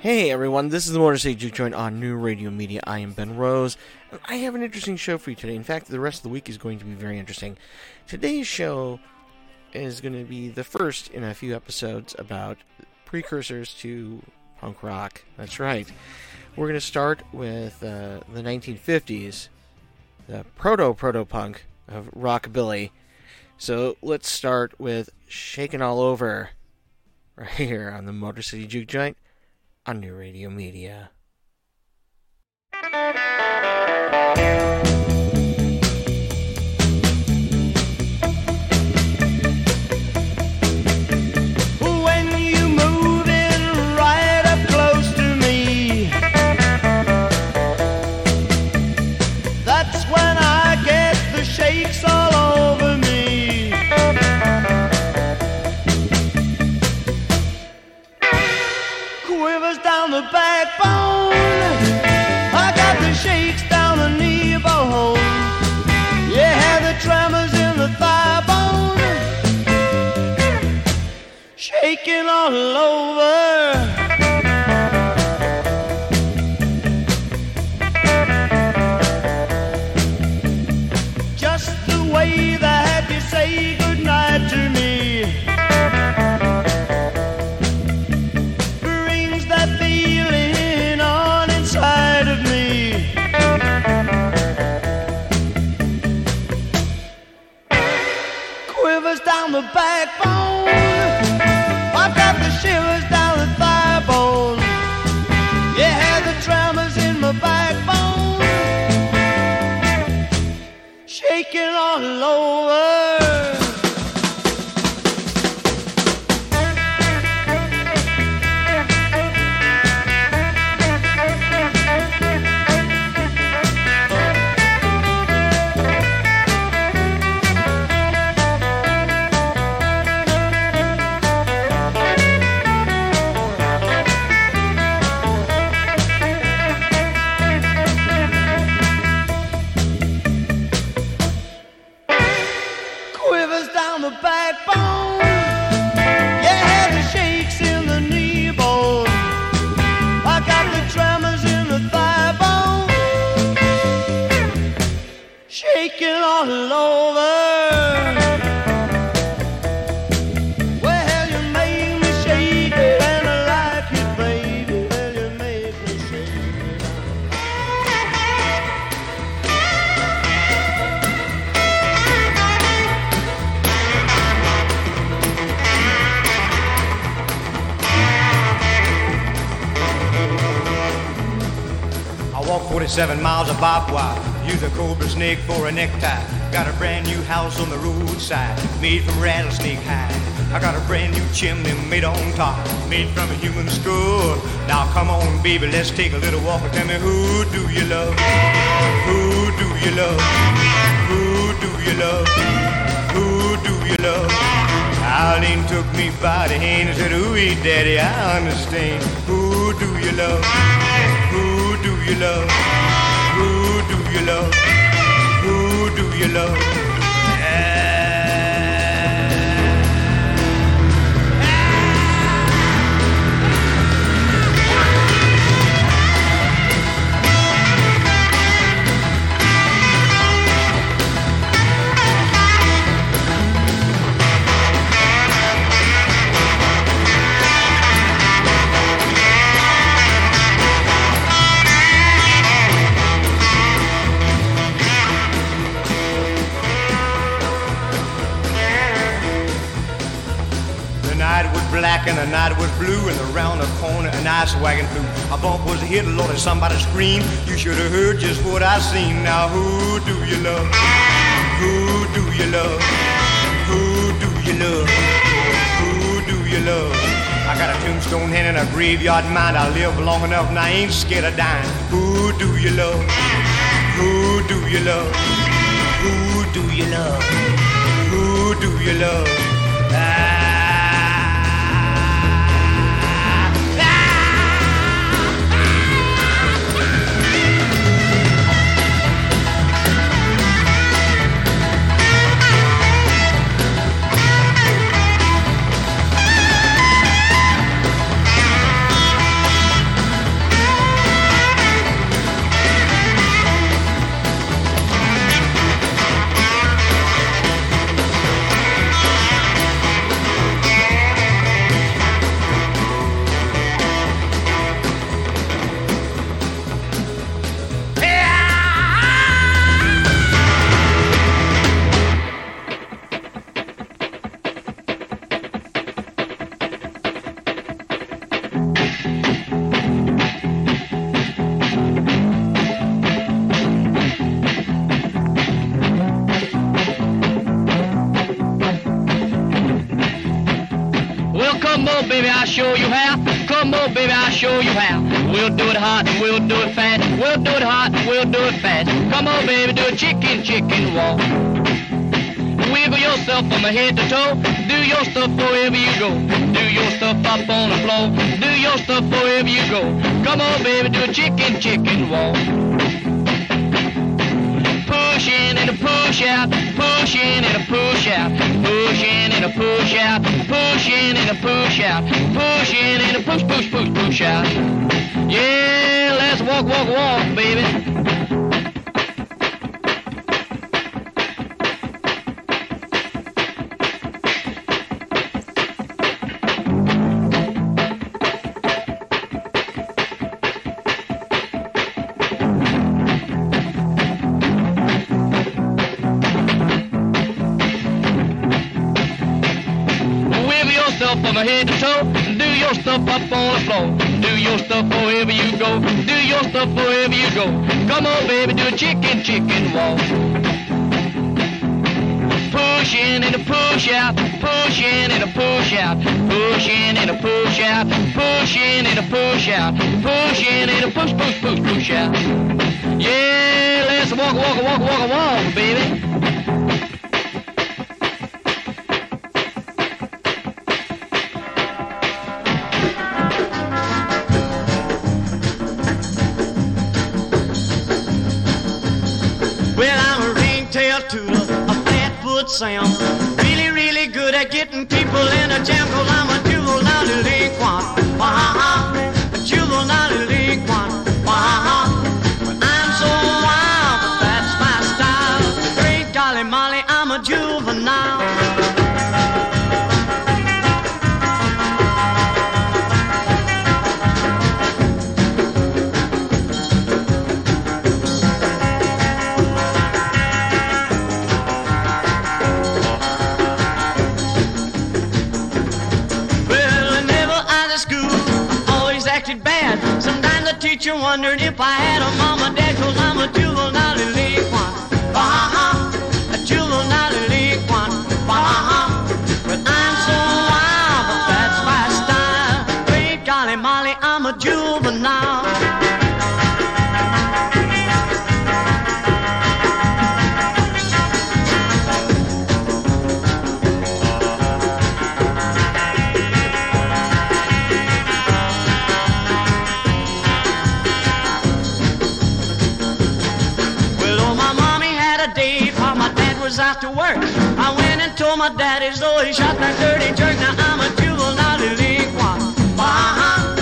Hey everyone, this is the Motor City Juke Joint on New Radio Media. I am Ben Rose, and I have an interesting show for you today. In fact, the rest of the week is going to be very interesting. Today's show is going to be the first in a few episodes about precursors to punk rock. That's right. We're going to start with uh, the 1950s, the proto proto punk of rockabilly. So let's start with Shaking All Over right here on the Motor City Juke Joint on New Radio Media. For a necktie. Got a brand new house on the roadside, made from rattlesnake hide. I got a brand new chimney made on top, made from a human skull. Now come on, baby, let's take a little walk and tell me who do you love? Who do you love? Who do you love? Who do you love? Eileen took me by the hand and said, Ooh, daddy, I understand. Who do you love? Who do you love? Who do you love? Who do you love? Black and the night was blue, and around the corner an ice wagon flew. A bump was hit, Lord, and somebody screamed. You should have heard just what I seen. Now who do you love? Who do you love? Who do you love? Who do you love? I got a tombstone hand and a graveyard mind. I live long enough and I ain't scared of dying. Who do you love? Who do you love? Who do you love? Who do you love? Ah. We'll do it hot and we'll do it fast. We'll do it hot and we'll do it fast. Come on, baby, do a chicken, chicken walk. Wiggle yourself from head to toe. Do your stuff wherever you go. Do your stuff up on the floor. Do your stuff wherever you go. Come on, baby, do a chicken, chicken walk and a push out, push in and a push out, push in and a push out, push in and a push out, push in and a push, push, push, push out. Yeah, let's walk, walk, walk, baby. Stuff up on the floor. Do your stuff wherever you go. Do your stuff wherever you go. Come on, baby, do a chicken, chicken walk. Push in and a push out. Push in and a push out. Push in and a push out. Push in and a push out. Push in and a push, push, push, push out. Yeah, let's walk, walk, walk, walk, walk, baby. Sam. Really, really good at getting people in a jam, cause so he shot that dirty jerk. Now I'm a juvenile delinquent. Bah,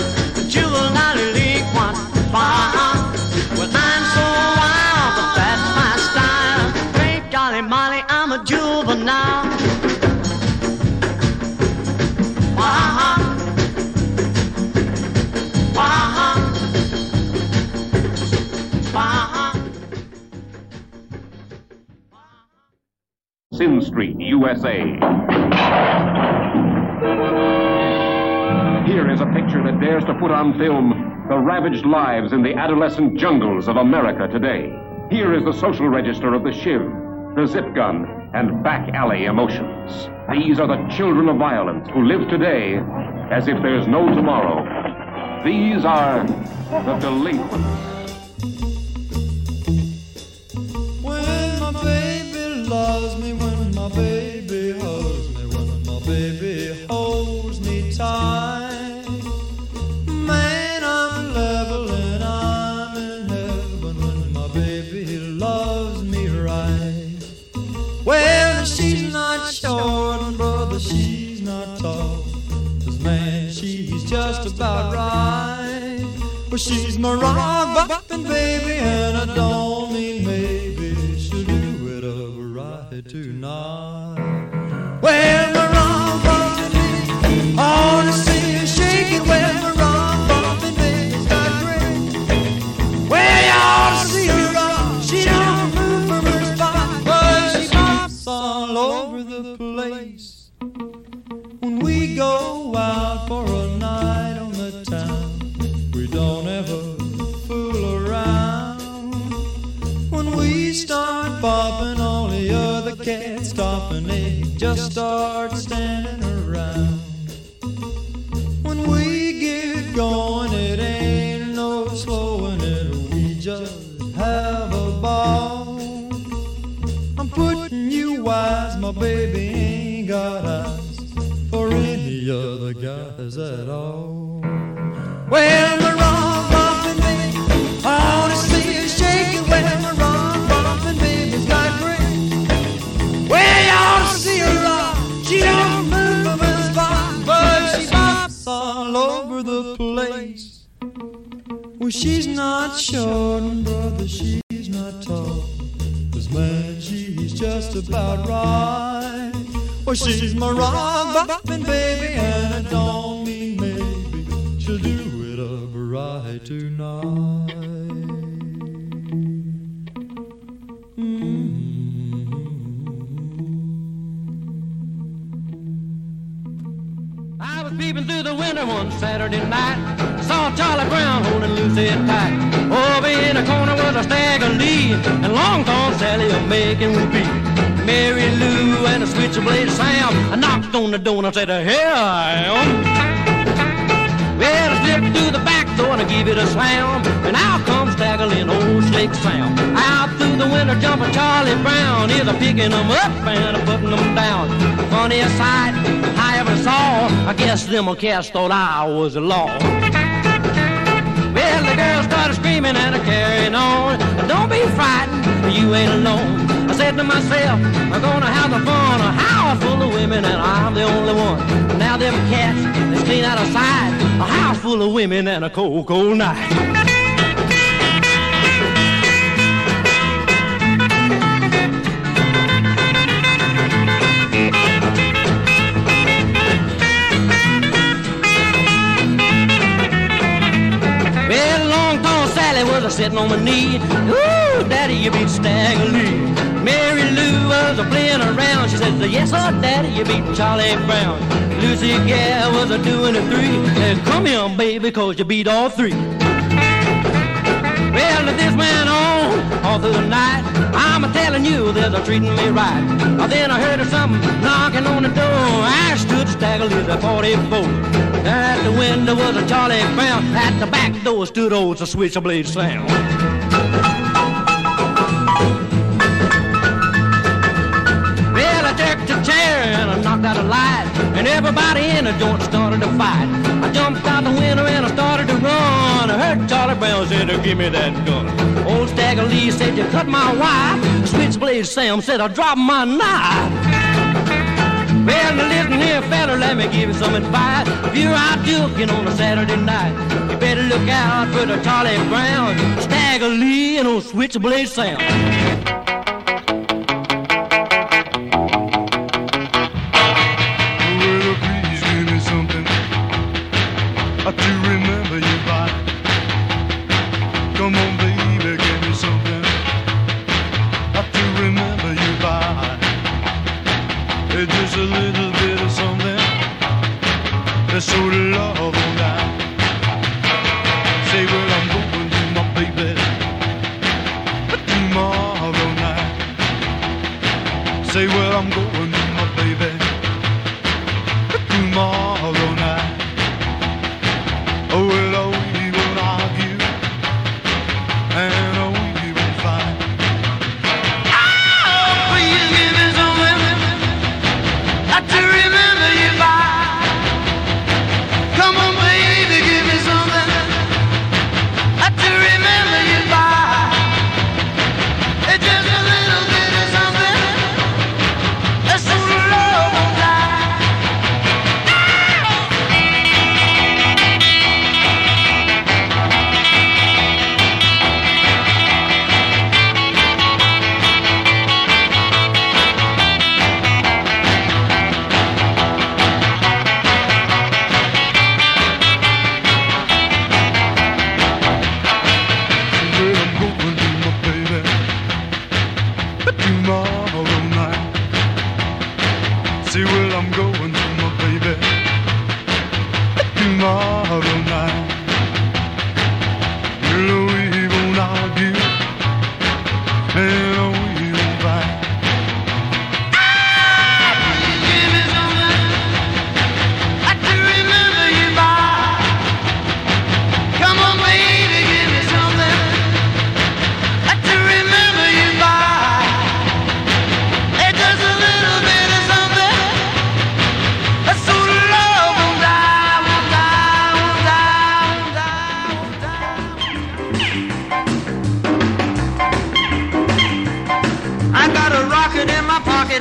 juvenile delinquent. Bah, well, I'm so wild, but that's my style. Great golly molly, I'm a juvenile. USA. Here is a picture that dares to put on film the ravaged lives in the adolescent jungles of America today. Here is the social register of the Shiv, the zip gun, and back alley emotions. These are the children of violence who live today as if there's no tomorrow. These are the delinquents. About. Well, she's my rock bopping baby, and I don't mean maybe she'll do it over right tonight. Well, my rock bopping baby, all I see is shaking. Well, my rock bopping baby's got great. Well, you ought to see her rock. She don't move from her spot, but she bops all over the place. When we go just start standing around. When we get going, it ain't no slowing it. We just have a ball. I'm putting you wise, my baby ain't got eyes for any other guys at all. Well. She's not short, and brother, she's not tall. Cause man, she's just about right. Well, she's my rock bopping baby, and I don't mean maybe she'll do it up right tonight. Through the winter one Saturday night. Saw Charlie Brown holding Lucy tight. Over in the corner was a Stagger Lee, and Long Tall Sally a making whoopee. Mary Lou and a switchblade Sam. I knocked on the door and I said, Here I am. Well, I slipped through the back door and I give it a slam. And out comes staggering old Slick Sam. Out through the window jumping Charlie Brown. A picking them up and a putting them down. Funniest sight I ever saw. I guess them cats thought I was the law. Well, the girl started screaming and a carrying on. Don't be frightened, you ain't alone. I said to myself, I'm gonna have the fun. A house full of women and I'm the only one. Now them cats is clean out of sight. A house full of women and a cold, cold night. Was a sitting on my knee. Ooh, Daddy, you beat Stagger. Mary Lou was a playing around. She said, Yes, sir, Daddy, you beat Charlie Brown. Lucy Gale was a doing a three. Said, Come here, baby, cause you beat all three. Well, this went on all through the night, I'm a telling you, that they're treating me right. Then I heard of something knocking on the door. I stood staggered at 44. At the window was a Charlie Brown. At the back door stood old switchblade Sam. Well, I jerked a chair and I knocked out a light, and everybody in the joint started to fight. I jumped out the window and I started to run. I heard Charlie Brown say, to "Give me that gun." Old Stagger Lee said, "You cut my wife." Switchblade Sam said, "I dropped my knife." Well, listen here, fella, let me give you some advice. If you're out duking on a Saturday night, you better look out for the Charlie Brown, Stagger Lee, and old Switchblade Sam. Say where I'm going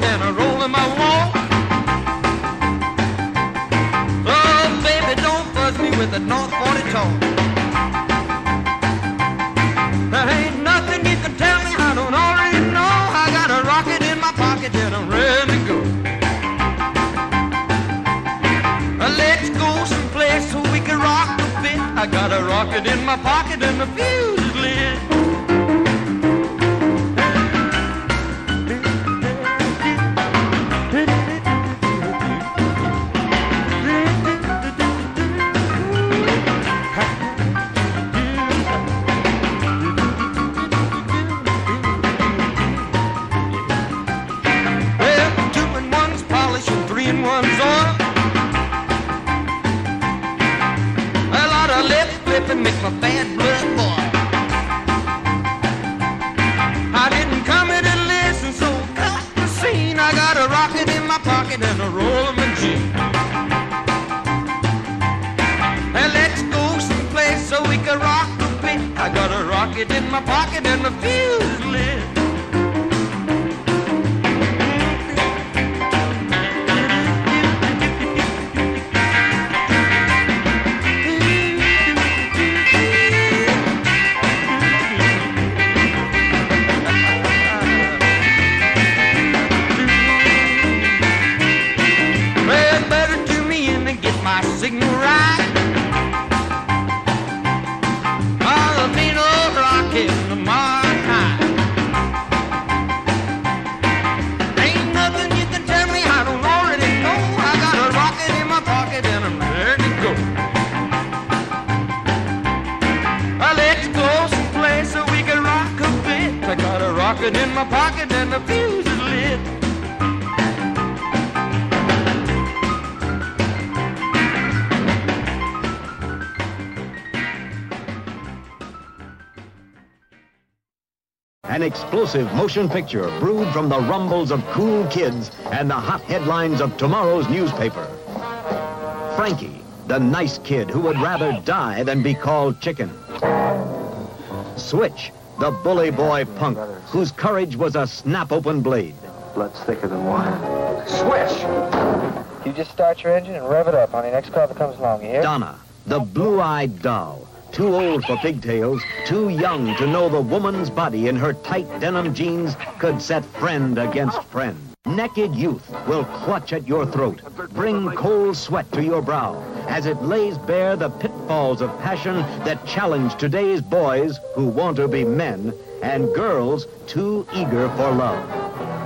and I roll in my wall. Oh, baby, don't fuss me with a North 40 tall. There ain't nothing you can tell me I don't already know. I got a rocket in my pocket and I'm ready to go. Uh, let's go someplace so we can rock a bit. I got a rocket in my pocket and a fuse. In my pocket and a money go. Let's go to a we can rock a bit. I'm ready An explosive motion picture brewed from the rumbles of cool kids and the hot headlines of tomorrow's newspaper. Frankie, the nice kid who would rather die than be called chicken. Switch, the bully boy punk whose courage was a snap-open blade. Blood's thicker than water. Switch! You just start your engine and rev it up honey. next car that comes along, you hear? Donna, the blue-eyed doll, too old for pigtails, too young to know the woman's body in her tight denim jeans could set friend against friend. Naked youth will clutch at your throat, bring cold sweat to your brow, as it lays bare the pitfalls of passion that challenge today's boys who want to be men and girls too eager for love.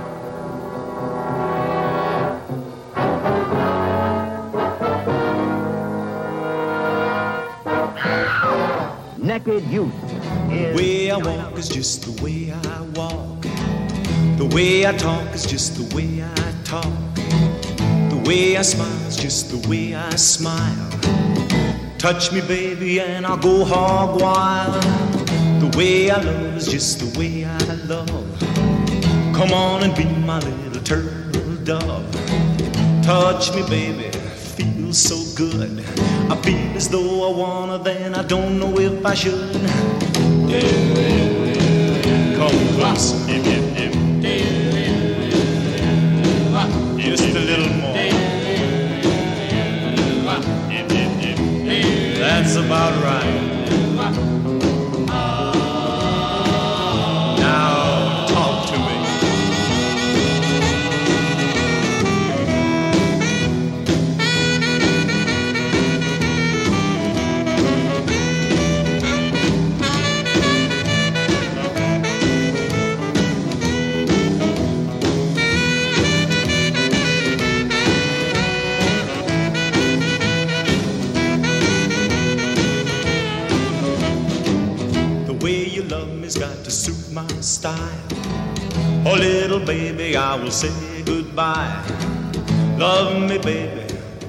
Youth The way I walk is just the way I walk. The way I talk is just the way I talk. The way I smile is just the way I smile. Touch me, baby, and I'll go hog wild. The way I love is just the way I love. Come on and be my little turtle dove. Touch me, baby, feels so good. I feel as though I wanna, then I don't know if I should. Come close, if, if, if. Just a little more. That's about right. little baby, I will say goodbye. Love me, baby,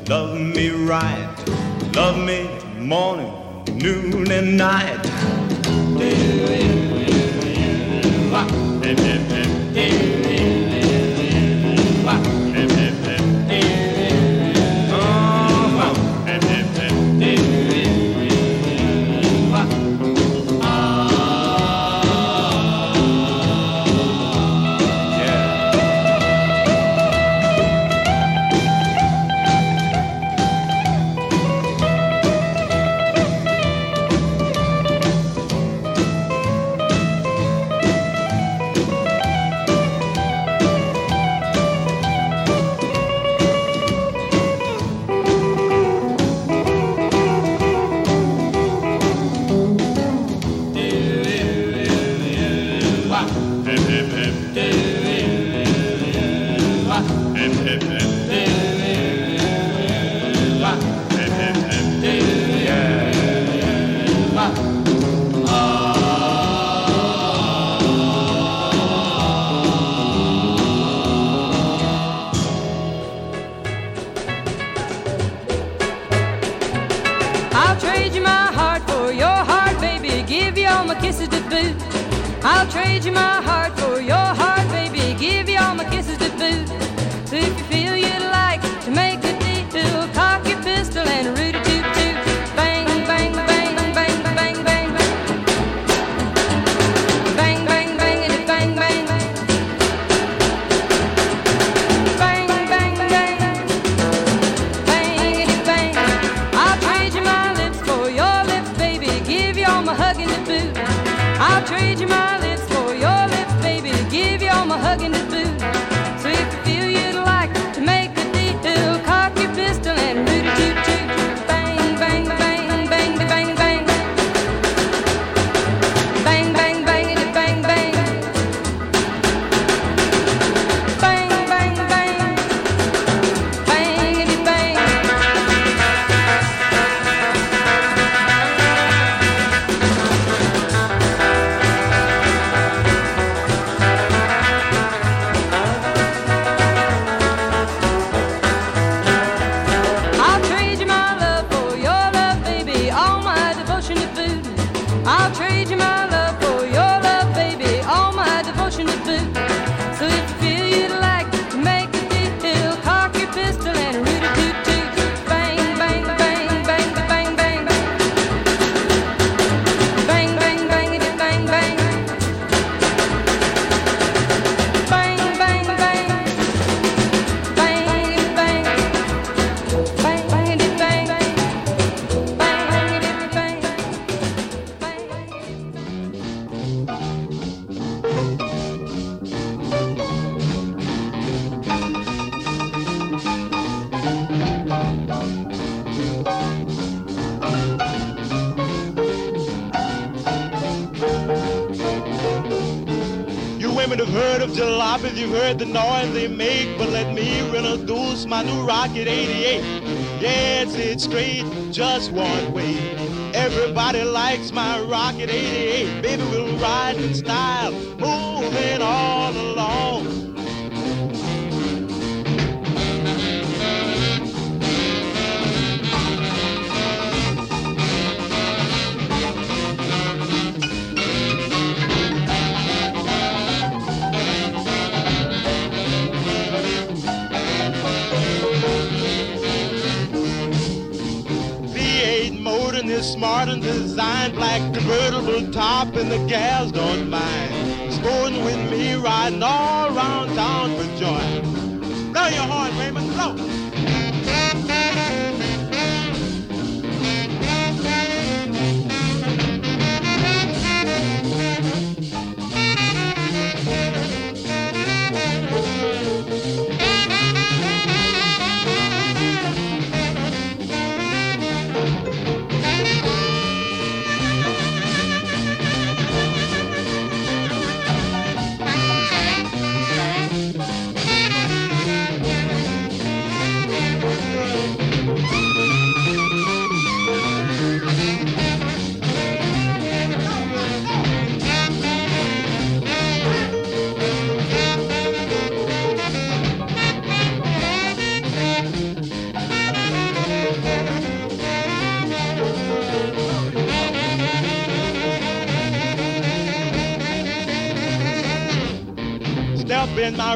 love me right. Love me morning, noon, and night. Rocket 88. Yes, it's straight, just one way. Everybody likes my Rocket 88. Baby, we'll ride in style, top, and the gals don't mind. Sporting with me, riding all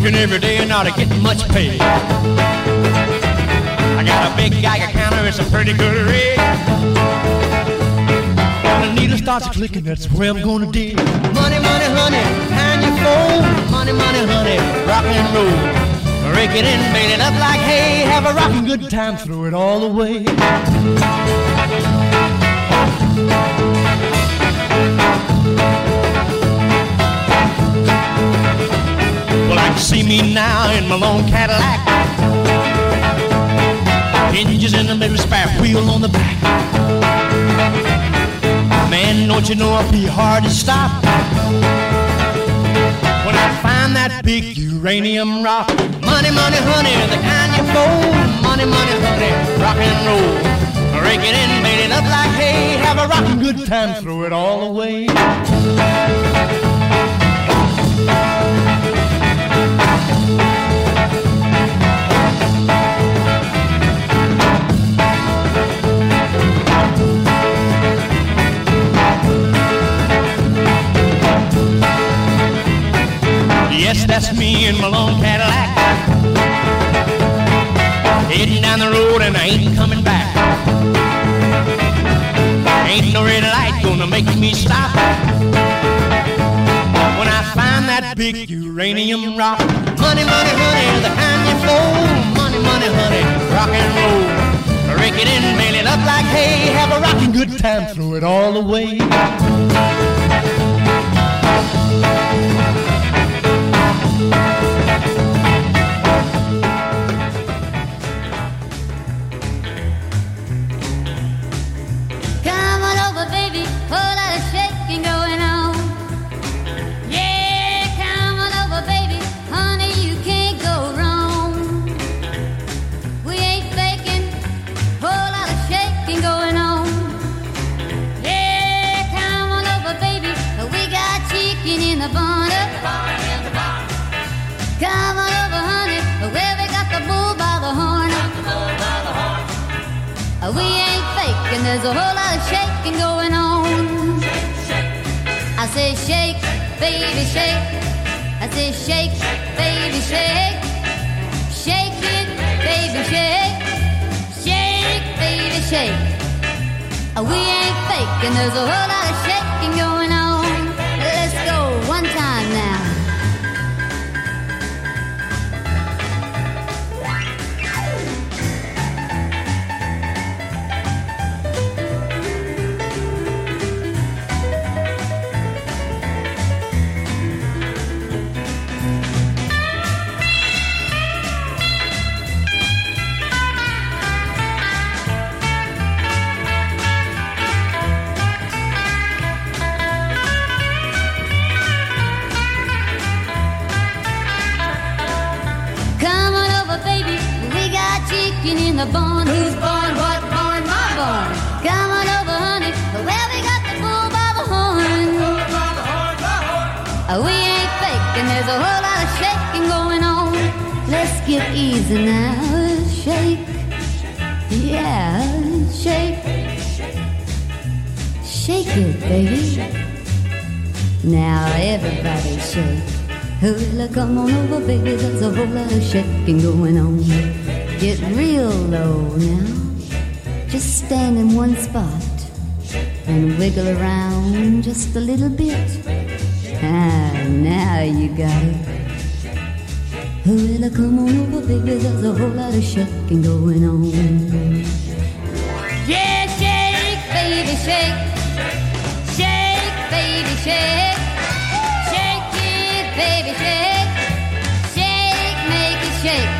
Working every day and not getting much pay. I got a big Geiger counter, it's a pretty good rate. When the needle starts clicking, that's where I'm gonna dig. Money, money, honey, and your phone. Money, money, honey, rock and roll. Rake it in, bale it up like hay, have a rockin' good time, throw it all away. See me now in my long Cadillac. Hinges in the middle, spare wheel on the back. Man, don't you know I'll be hard to stop when I find that big uranium rock. Money, money, honey, the kind you fold. Money, money, honey, rock and roll. Rake it in, bale it up like hay. Have a rockin' good time, throw it all away. Yes, that's me in my long Cadillac. Heading down the road and I ain't coming back. Ain't no red light gonna make me stop. When I find that big uranium rock. Money, money, honey, the kind you fold. Money, money, honey, rock and roll. Rake it in, bale it up like hay. Have a rockin' good time, throw it all away. Yeah, shake. Shake it, baby. Now everybody shake. Hula, come on over, baby. There's a whole lot of shaking going on. Get real low now. Just stand in one spot and wiggle around just a little bit. Ah, now you got it. Hula, come on over, baby. There's a whole lot of shaking going on. Yeah, shake, baby, shake. Shake, baby, shake. Shake it, baby, shake. Shake, make it shake.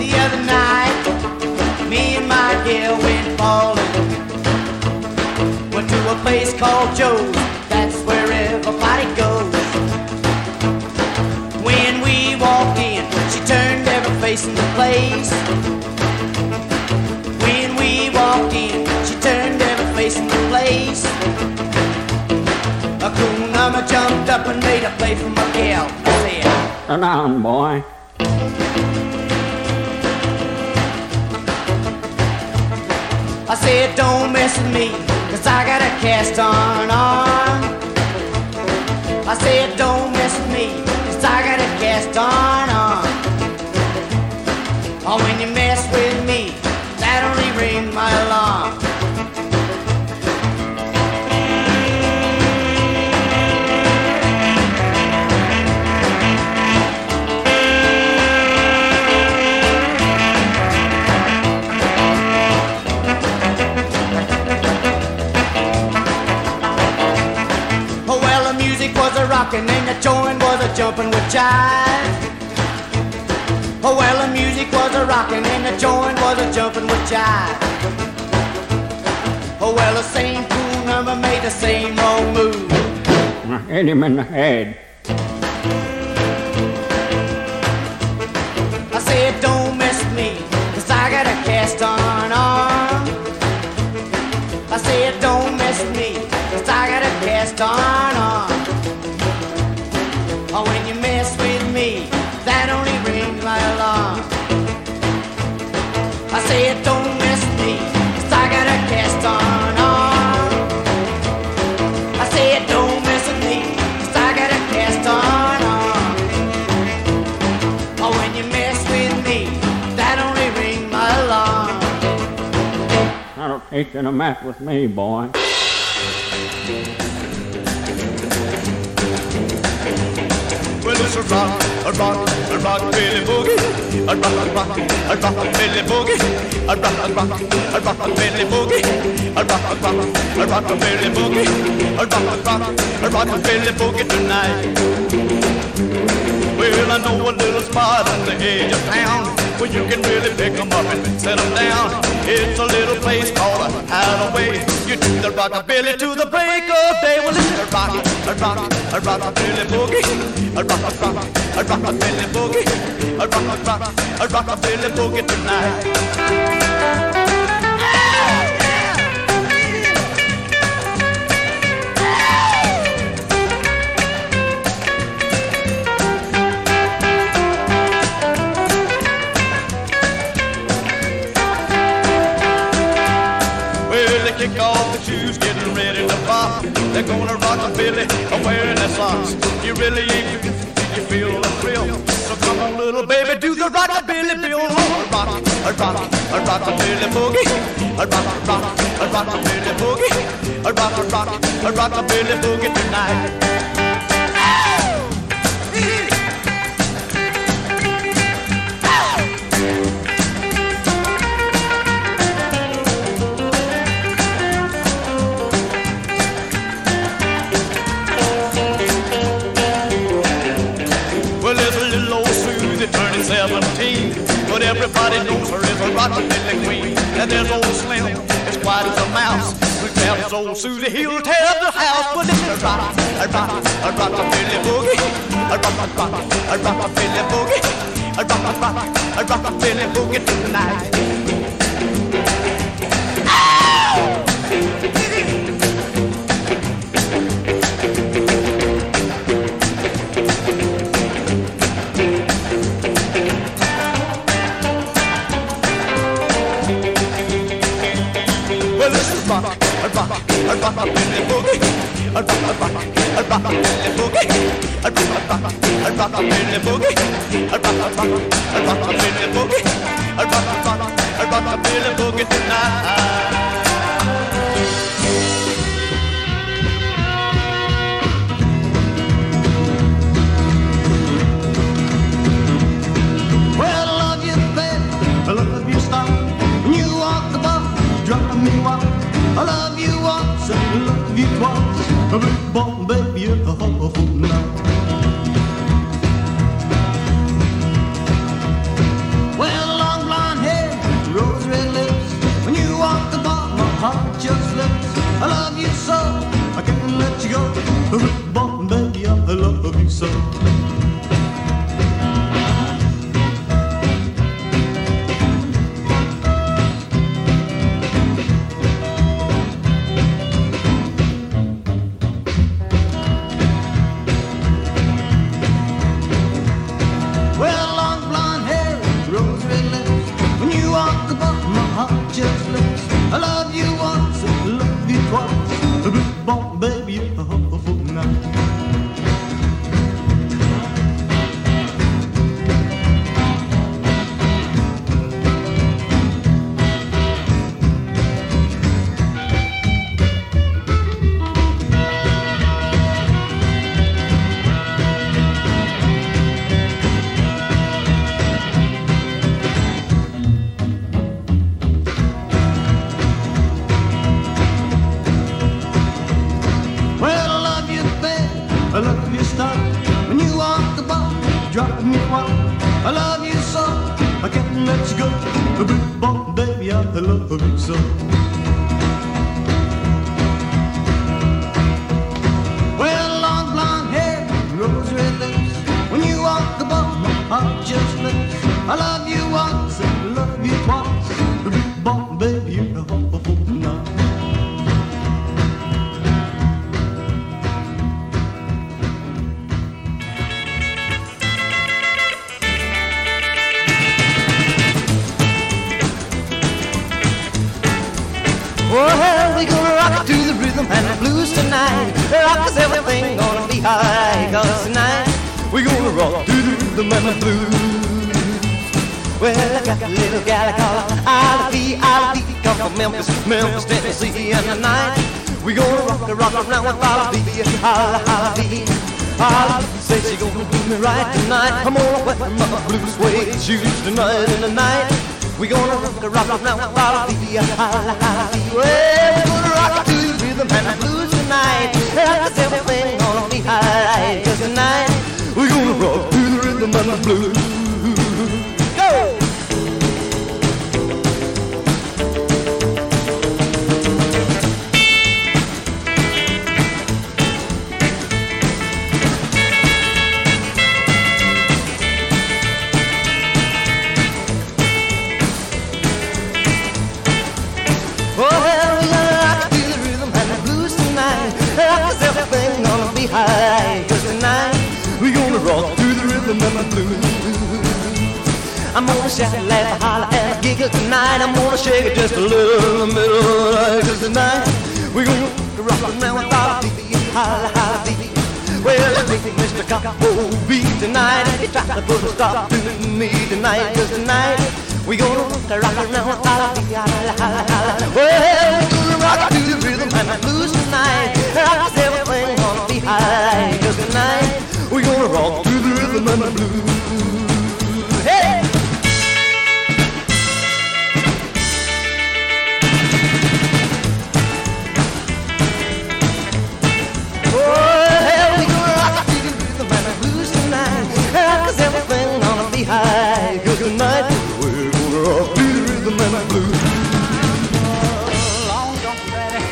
The other night, me and my gal went bowling. Went to a place called Joe's, that's where everybody goes. When we walked in, she turned every face in the place. When we walked in, she turned every face in the place. A cool number jumped up and made a play for my gal. On, boy. I said, don't mess with me. cause I got a cast iron arm. I said, don't mess with me, cause I got a cast iron arm. Oh, when you mess was a rockin' and the joint was a jumpin' with jive. Oh, well, the music was a rockin' and the joint was a jumpin' with jive. Oh, well, the same cool number made the same old move. I Hit him in the head. I said, don't mess with me, cause I got a cast iron arm. I said, don't mess with me, cause I got a cast iron arm. To mess with me, boy. Well, it's a rock, a rock, a rock, Billy Boogie. A rock, a rock, a rock, Billy Boogie. A rock, a rock, a rock, Billy Boogie. A rock, a rock, a rock, Billy Boogie. A rock, a rock, a rock, Billy Boogie tonight. Well, I know a little spot on the edge of town where you can really pick 'em up and set 'em down. It's a little place called a hideaway. You do the rockabilly to the break of day. Well, it's a rock, a rock, a rockabilly boogie. A rock, a rock, a rockabilly boogie. A rock, a rock, a rockabilly boogie tonight. Off the shoes, getting ready to pop. They're gonna rock a Billy, wearing their socks. You really ain't you feel the thrill. So come on, little baby, do the rockabilly bill. A rock, a rock, a rockabilly boogie. A rock, a rock, a rockabilly boogie. A rock, a rock, a rockabilly boogie tonight. Well, everybody knows her as a rockabilly queen. And there's old Slim, as quiet as a mouse. But tells old Susie he'll tear up the house. But it's a rock, a rock, a rockabilly boogie. A rock, a rock, a rockabilly boogie. A rock, a rock, a rockabilly boogie tonight. Rock, a rockabilly boogie. A rock, a rock, a rockabilly boogie. A rock, a rock, a rockabilly boogie. A rock, a rock, a rockabilly boogie tonight. Once and love you so. Memphis, Memphis, Tennessee, and tonight we gonna rock and rock around with Ivy, holla, holla, bee. Ivy says she gonna do me right tonight. I'm gonna wet my blue suede shoes tonight and tonight. We gonna rock and rock around with Ivy, holla, holla, bee. Well, we gonna rock to the rhythm and the blues tonight. Cause everything gonna be alright. Tonight we gonna rock to the rhythm and the blues. The the blues. I'm gonna shout, laugh, holler, and giggle tonight. I'm gonna shake it just a little in the middle of the night. Tonight we gonna rock around with our baby, holla, holla, baby. Well, I think Mr. Coppo beat tonight. You try to put a stop to me tonight, cause tonight we gonna rock around with our baby, holla, holla, holla. Well, we're gonna rock to the rhythm and the blues tonight. Cause everything gonna be high. Cause tonight we gonna rock to the rhythm and the blues. Hey! Well, we gonna rock to the rhythm and the blues tonight. Cause everything gonna be high. Cause tonight we're gonna rock to the rhythm and the blues. Long gone daddy,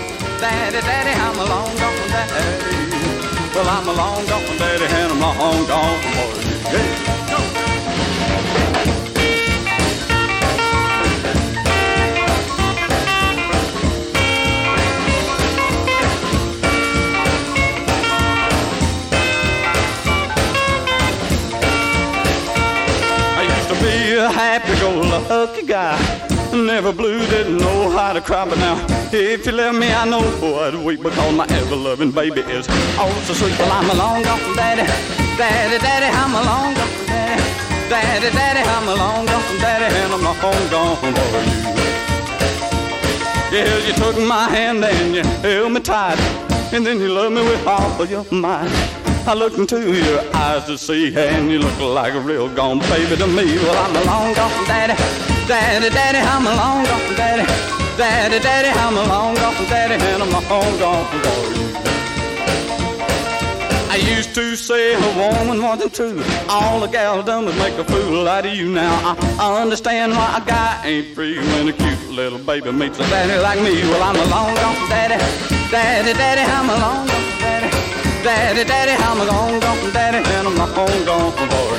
daddy, daddy, I'm a long gone daddy. Well, I'm a long gone daddy and I'm long gone for you. Yeah. I used to be a happy-go-lucky guy. Never blue, didn't know how to cry, but now if you left me, I know I'd weep because my ever-loving baby is oh so sweet. Well, I'm a long gone daddy, daddy, daddy, I'm a long gone daddy, daddy, daddy, I'm a long gone daddy, and I'm long gone for you. Yeah, you took my hand and you held me tight, and then you loved me with all of your might. I looked into your eyes to see, and you look like a real gone baby to me. Well, I'm a long gone daddy, daddy, daddy, I'm a long gone daddy, daddy, daddy, I'm a long gone daddy, and I'm a long gone you. I used to say a woman wasn't true. All a gal done was make a fool out of you. Now I, understand why a guy ain't free when a cute little baby meets a daddy like me. Well, I'm a long gone daddy, daddy, daddy, I'm a long gone daddy, daddy, daddy, I'm a long gone daddy, and I'm a long gone for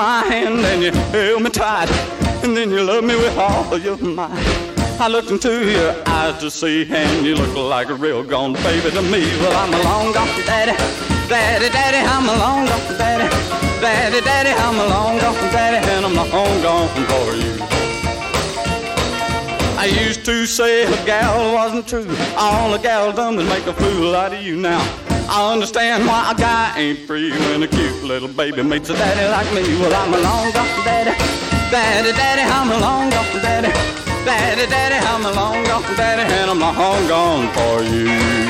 my hand and you held me tight, and then you loved me with all your might. I looked into your eyes to see, and you look like a real gone baby to me. Well, I'm a long gone daddy, daddy, daddy, I'm a long gone daddy, daddy, daddy, I'm a long gone daddy, and I'm long gone for you. I used to say a gal wasn't true. All a gal done was make a fool out of you now. I understand why a guy ain't free when a cute little baby meets a daddy like me. Well, I'm a long gone daddy, daddy, daddy, I'm a long gone daddy, daddy, daddy, I'm a long gone daddy, and I'm long gone for you.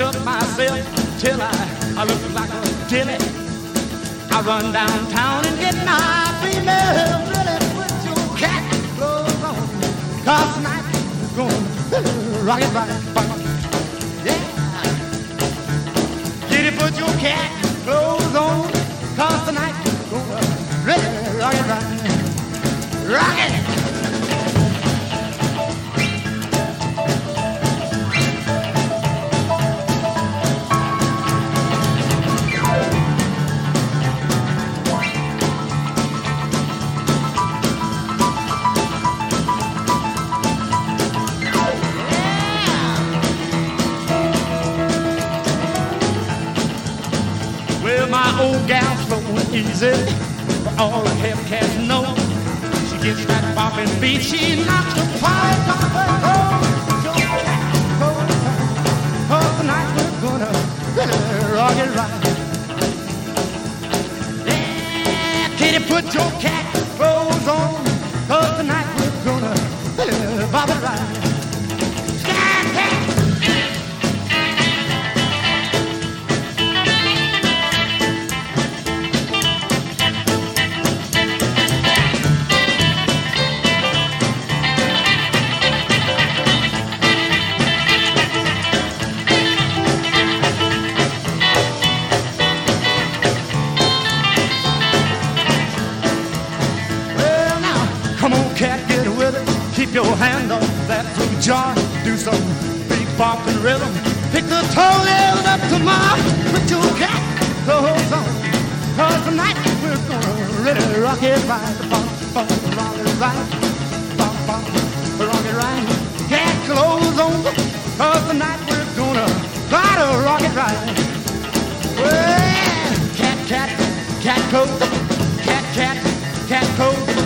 Up myself till I, I look like a dilly. I run downtown and get my female. Really put your cat clothes on. Cause tonight we're gonna rock it right. Yeah. Kitty, put your cat clothes on. Cause tonight we're gonna really rock it right. Rock it. Easy, but all the Hellcats know. She gets that bopping beat, she knocks the fire off her home. Oh, tonight we're gonna rock it right. Yeah, kitty, put your cat clothes on, cause tonight we're gonna really bop bopping rhythm. Pick the toenails up to my. Your cat clothes on. Cause tonight we're gonna really rock it right. Rock it right. Rock it right. Cat clothes on. Cause tonight we're gonna try to rock it right. Well, cat, cat, cat coat. Cat, cat, cat coat.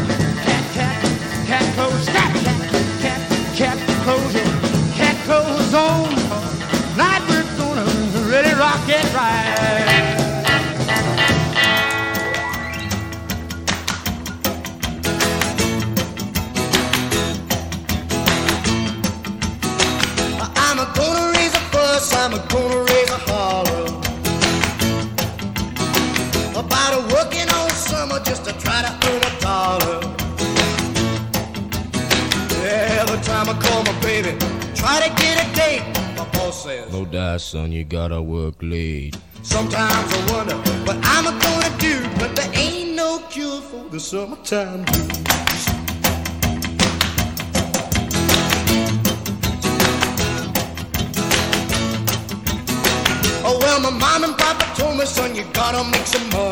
Die, son, you gotta work late. Sometimes I wonder what I'm gonna do, but there ain't no cure for the summertime blues. Oh well, my mom and papa told me, son, you gotta make some money.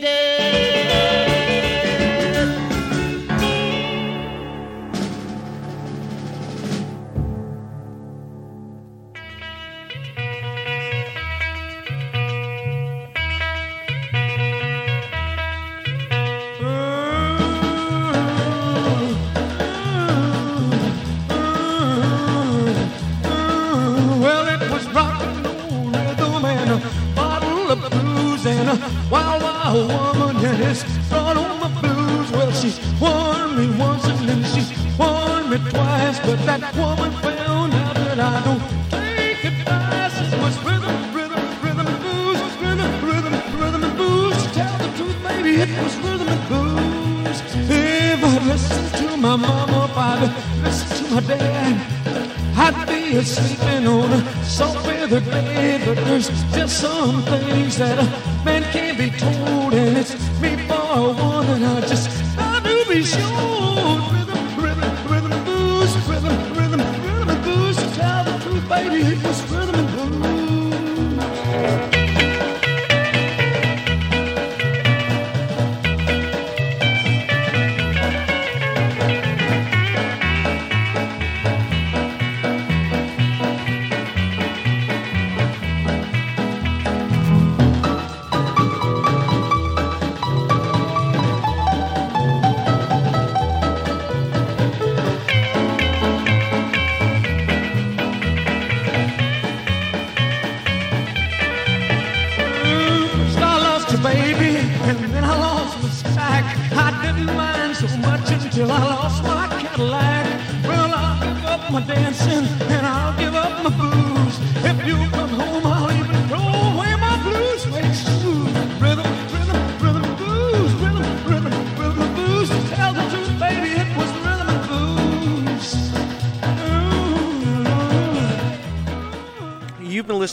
Stop wild woman and it's brought on my blues. Well, she warned me once and then she warned me twice, but that woman found out that I don't take advice. It was rhythm, rhythm, rhythm and booze, rhythm, rhythm, rhythm and booze. To tell the truth, baby, it was rhythm and booze. If I'd listened to my mama, I'd Sleeping on a soft feather bed, but there's just some things that a man can't be told, and it's me for one, and I just I do be sure.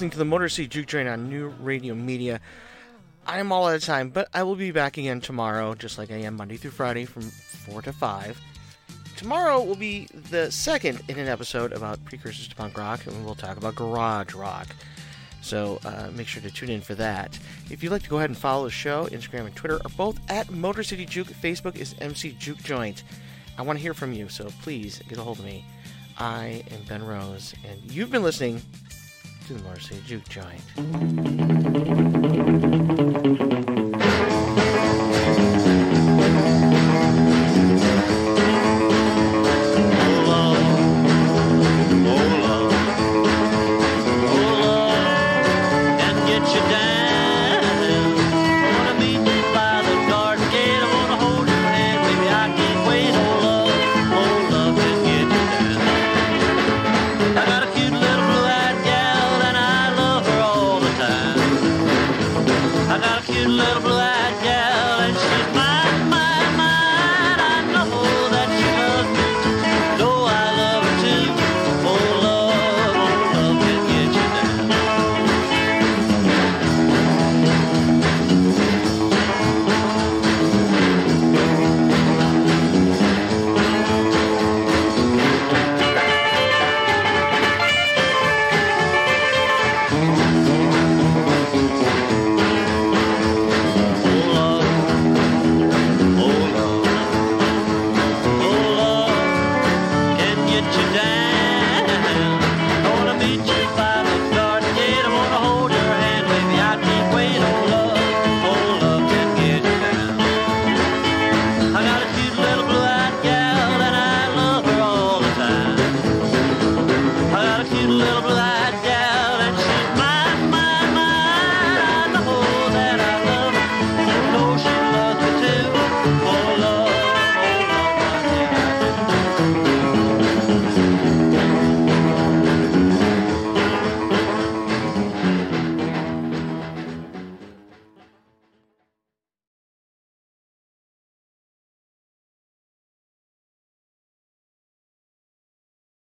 Listening to the Motor City Juke Joint on New Radio Media. I am all out of time, but I will be back again tomorrow, just like I am Monday through Friday from 4 to 5. Tomorrow will be the second in an episode about precursors to punk rock, and we'll talk about garage rock. So uh, make sure to tune in for that. If you'd like to go ahead and follow the show, Instagram and Twitter are both at Motor City Juke. Facebook is MC Juke Joint. I want to hear from you, so please get a hold of me. I am Ben Rose, and you've been listening to the Motor Juke Joint.